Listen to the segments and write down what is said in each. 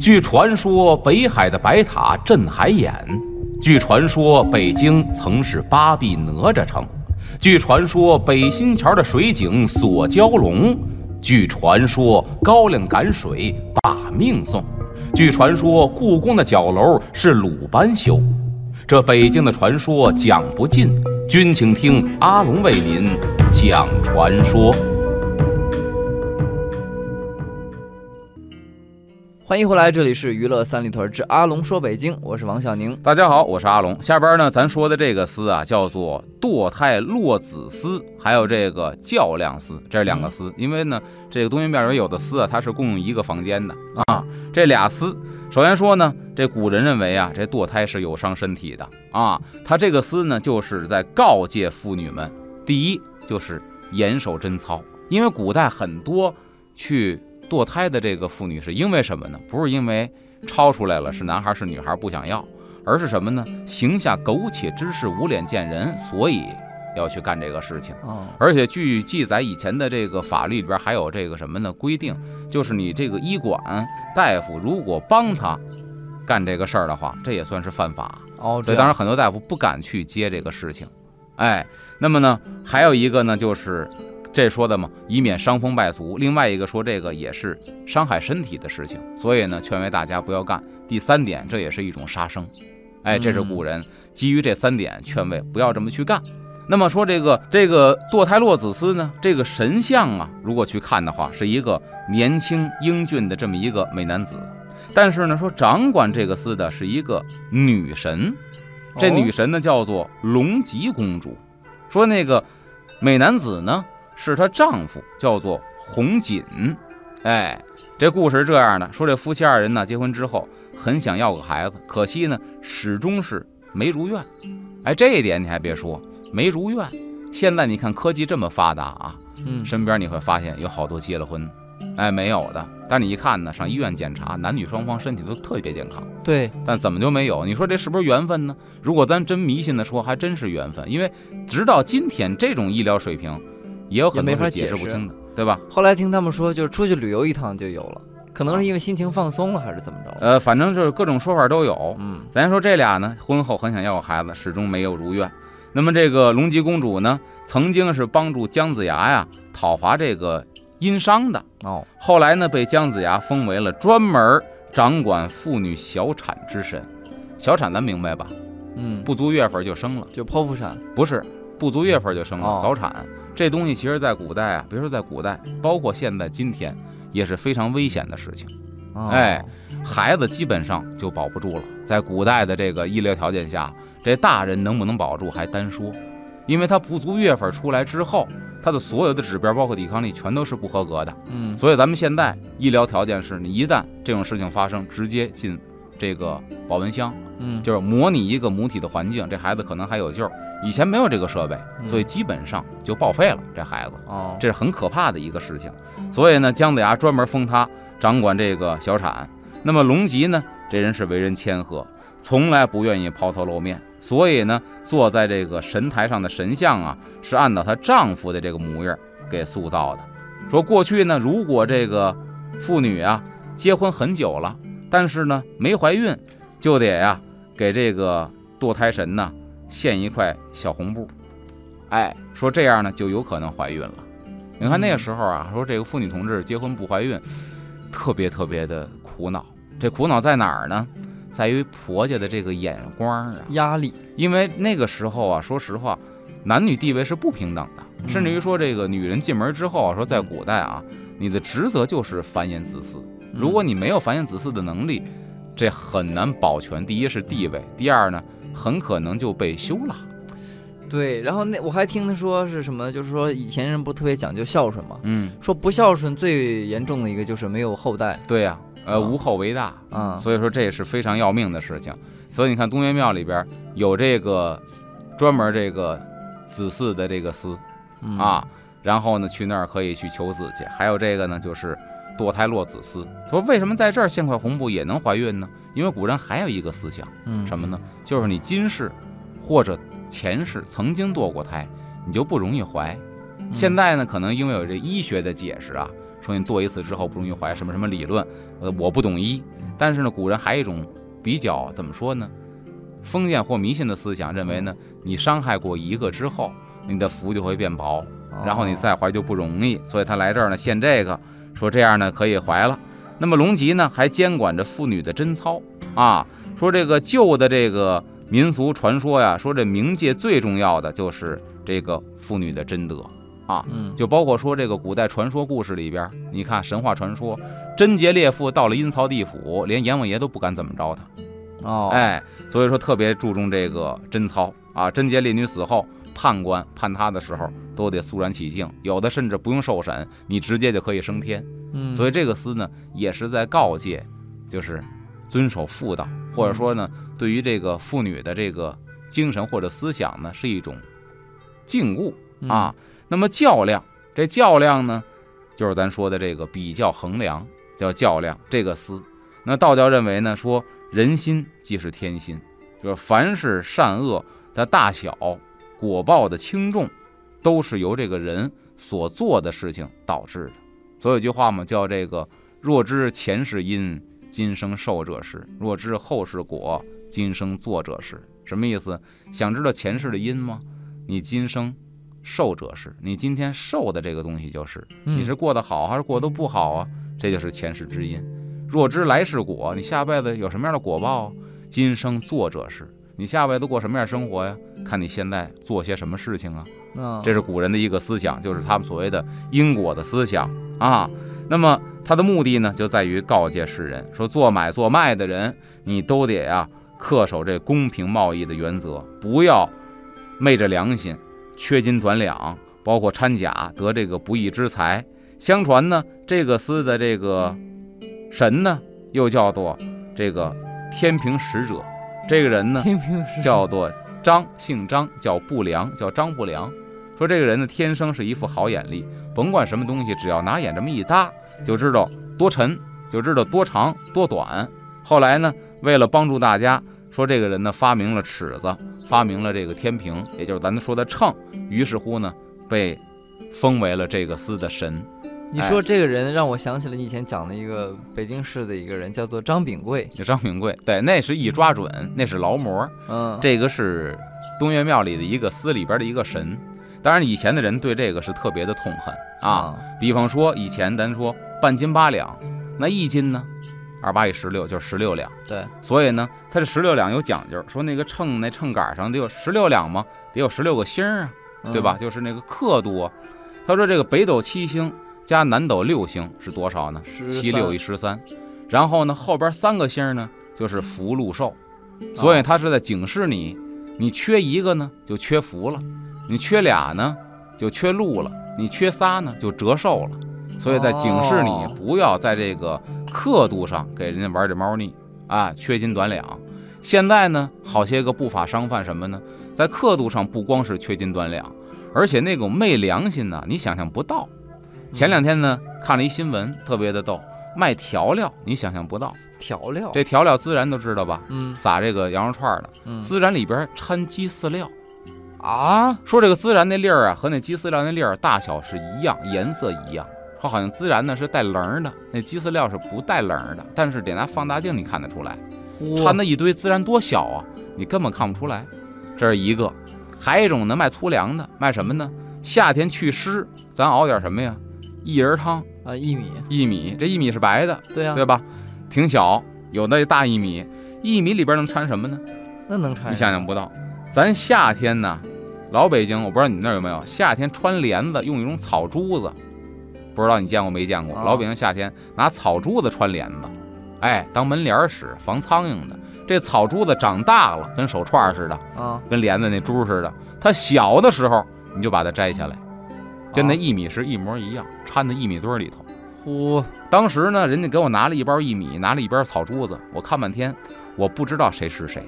据传说，北海的白塔镇海眼；据传说，北京曾是八臂哪吒城；据传说，北新桥的水井锁蛟龙；据传说，高粱赶水把命送；据传说，故宫的角楼是鲁班修。这北京的传说讲不尽，君请听阿龙为您讲传说。欢迎回来，这里是娱乐三里屯之阿龙说北京，我是王小宁。大家好，我是阿龙。下边呢，咱说的这个丝啊，叫做堕胎落子丝，还有这个较量丝，这是两个丝。因为呢，这个东西面里有的丝啊，它是共用一个房间的啊。这俩丝。首先说呢，这古人认为啊，这堕胎是有伤身体的啊。他这个丝呢，就是在告诫妇女们：第一，就是严守贞操。因为古代很多去堕胎的这个妇女，是因为什么呢？不是因为超出来了是男孩是女孩不想要，而是什么呢？行下苟且之事，无脸见人，所以。要去干这个事情，而且据记载，以前的这个法律里边还有这个什么呢？规定就是你这个医馆大夫如果帮他干这个事儿的话，这也算是犯法哦。所以当然很多大夫不敢去接这个事情。哎，那么呢，还有一个呢，就是这说的嘛，以免伤风败俗。另外一个说这个也是伤害身体的事情，所以呢，劝慰大家不要干。第三点，这也是一种杀生。哎，这是古人基于这三点劝慰不要这么去干。那么说这个这个堕胎落子司呢，这个神像啊，如果去看的话，是一个年轻英俊的这么一个美男子。但是呢，说掌管这个司的是一个女神，这女神呢叫做龙吉公主。说那个美男子呢是她丈夫，叫做洪锦。哎，这故事是这样的：说这夫妻二人呢结婚之后，很想要个孩子，可惜呢始终是没如愿。哎，这一点你还别说。没如愿，现在你看科技这么发达啊，嗯，身边你会发现有好多结了婚，哎，没有的。但你一看呢，上医院检查，男女双方身体都特别健康。对，但怎么就没有？你说这是不是缘分呢？如果咱真迷信的说，还真是缘分。因为直到今天，这种医疗水平也有很多解释不清的，对吧？后来听他们说，就是出去旅游一趟就有了，可能是因为心情放松了，还是怎么着？呃，反正就是各种说法都有。嗯，咱说这俩呢，婚后很想要个孩子，始终没有如愿。那么这个龙吉公主呢，曾经是帮助姜子牙呀讨伐这个殷商的哦。后来呢，被姜子牙封为了专门掌管妇女小产之神。小产咱明白吧？嗯，不足月份就生了，就剖腹产？不是，不足月份就生了，早产。这东西其实在古代啊，别说在古代，包括现在今天也是非常危险的事情。哎，孩子基本上就保不住了。在古代的这个医疗条件下。这大人能不能保住还单说，因为他不足月份出来之后，他的所有的指标包括抵抗力全都是不合格的。嗯，所以咱们现在医疗条件是你一旦这种事情发生，直接进这个保温箱，嗯，就是模拟一个母体的环境，这孩子可能还有救。以前没有这个设备，所以基本上就报废了。这孩子，哦，这是很可怕的一个事情。所以呢，姜子牙专门封他掌管这个小产。那么龙吉呢，这人是为人谦和，从来不愿意抛头露面。所以呢，坐在这个神台上的神像啊，是按照她丈夫的这个模样给塑造的。说过去呢，如果这个妇女啊结婚很久了，但是呢没怀孕，就得呀给这个堕胎神呢献一块小红布。哎，说这样呢就有可能怀孕了。你看那个时候啊，说这个妇女同志结婚不怀孕，特别特别的苦恼。这苦恼在哪儿呢？在于婆家的这个眼光啊，压力。因为那个时候啊，说实话，男女地位是不平等的，甚至于说这个女人进门之后啊，说在古代啊，你的职责就是繁衍子嗣。如果你没有繁衍子嗣的能力，这很难保全。第一是地位，第二呢，很可能就被休了。对，然后那我还听他说是什么，就是说以前人不特别讲究孝顺嘛，嗯，说不孝顺最严重的一个就是没有后代。对呀，呃，无后为大啊，所以说这也是非常要命的事情。所以你看东岳庙里边有这个专门这个子嗣的这个司啊，然后呢去那儿可以去求子去，还有这个呢就是堕胎落子司。说为什么在这儿献块红布也能怀孕呢？因为古人还有一个思想，嗯，什么呢？就是你今世或者前世曾经堕过胎，你就不容易怀。现在呢，可能因为有这医学的解释啊，说你堕一次之后不容易怀，什么什么理论，呃，我不懂医。但是呢，古人还有一种比较怎么说呢？封建或迷信的思想，认为呢，你伤害过一个之后，你的福就会变薄，然后你再怀就不容易。所以他来这儿呢，献这个，说这样呢可以怀了。那么龙吉呢，还监管着妇女的贞操啊，说这个旧的这个。民俗传说呀，说这冥界最重要的就是这个妇女的贞德啊，嗯，就包括说这个古代传说故事里边，你看神话传说，贞洁烈妇到了阴曹地府，连阎王爷都不敢怎么着她，哦，哎，所以说特别注重这个贞操啊。贞洁烈女死后，判官判他的时候都得肃然起敬，有的甚至不用受审，你直接就可以升天。嗯，所以这个司呢，也是在告诫，就是遵守妇道，或者说呢。对于这个妇女的这个精神或者思想呢，是一种禁锢啊。那么较量，这较量呢，就是咱说的这个比较衡量，叫较量。这个司，那道教认为呢，说人心即是天心，就是凡是善恶的大小、果报的轻重，都是由这个人所做的事情导致的。所以有句话嘛，叫这个若知前世因，今生受者是；若知后世果。今生作者是什么意思？想知道前世的因吗？你今生受者是，你今天受的这个东西就是，你是过得好还是过得不好啊？这就是前世之因。若知来世果，你下辈子有什么样的果报？今生作者是，你下辈子过什么样生活呀？看你现在做些什么事情啊？这是古人的一个思想，就是他们所谓的因果的思想啊。那么他的目的呢，就在于告诫世人说，做买做卖的人，你都得呀。恪守这公平贸易的原则，不要昧着良心缺斤短两，包括掺假得这个不义之财。相传呢，这个司的这个神呢，又叫做这个天平使者。这个人呢，叫做张，姓张，叫不良，叫张不良。说这个人呢，天生是一副好眼力，甭管什么东西，只要拿眼这么一搭，就知道多沉，就知道多长多短。后来呢，为了帮助大家。说这个人呢，发明了尺子，发明了这个天平，也就是咱们说的秤。于是乎呢，被封为了这个司的神。你说这个人让我想起了你以前讲的一个北京市的一个人，叫做张炳贵。张炳贵，对，那是一抓准，那是劳模。嗯，这个是东岳庙里的一个司里边的一个神。当然，以前的人对这个是特别的痛恨啊。比方说，以前咱说半斤八两，那一斤呢？二八一十六就是十六两，对，所以呢，它这十六两有讲究，说那个秤那秤杆上得有十六两吗？得有十六个星啊，对吧？就是那个刻度啊。他说这个北斗七星加南斗六星是多少呢？七六一十三。然后呢，后边三个星呢就是福禄寿，所以他是在警示你，你缺一个呢就缺福了，你缺俩呢就缺禄了，你缺仨呢就折寿了。所以在警示你不要在这个。刻度上给人家玩这猫腻啊，缺斤短两。现在呢，好些个不法商贩什么呢，在刻度上不光是缺斤短两，而且那种昧良心呢，你想象不到。前两天呢，看了一新闻，特别的逗，卖调料，你想象不到。调料，这调料孜然都知道吧？嗯，撒这个羊肉串的，孜然里边掺鸡饲料啊。说这个孜然那粒儿啊，和那鸡饲料那粒儿大小是一样，颜色一样。说好像孜然呢是带棱的，那鸡饲料是不带棱的，但是得拿放大镜你看得出来，掺的一堆孜然多小啊，你根本看不出来。这是一个，还有一种呢卖粗粮的，卖什么呢？夏天祛湿，咱熬点什么呀？薏仁汤啊，薏米，薏米，这薏米是白的，对呀，对吧？挺小，有的大薏米，薏米里边能掺什么呢？那能掺？你想象不到，咱夏天呢，老北京，我不知道你那儿有没有，夏天穿帘子用一种草珠子。不知道你见过没见过？老北京夏天拿草珠子穿帘子，哎，当门帘使，防苍蝇的。这草珠子长大了，跟手串似的啊，跟帘子那珠似的。它小的时候，你就把它摘下来，跟那薏米是一模一样，掺在薏米堆里头。呼，当时呢，人家给我拿了一包薏米，拿了一包草珠子，我看半天，我不知道谁是谁。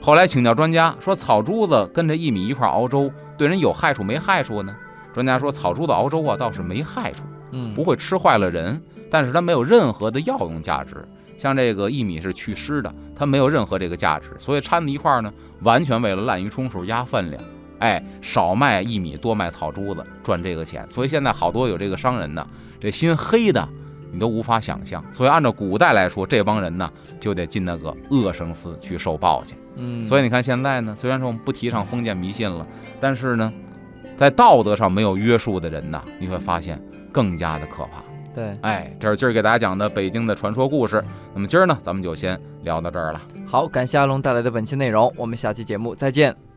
后来请教专家说，草珠子跟这薏米一块熬粥，对人有害处没害处呢？专家说，草珠子熬粥啊，倒是没害处，嗯，不会吃坏了人，但是它没有任何的药用价值。像这个薏米是祛湿的，它没有任何这个价值，所以掺在一块呢，完全为了滥竽充数压分量。哎，少卖一米，多卖草珠子，赚这个钱。所以现在好多有这个商人呢，这心黑的，你都无法想象。所以按照古代来说，这帮人呢，就得进那个恶生司去受报去。嗯，所以你看现在呢，虽然说我们不提倡封建迷信了，但是呢，在道德上没有约束的人呢，你会发现更加的可怕。对，哎，这是今儿给大家讲的北京的传说故事。那么今儿呢，咱们就先聊到这儿了。好，感谢阿龙带来的本期内容，我们下期节目再见。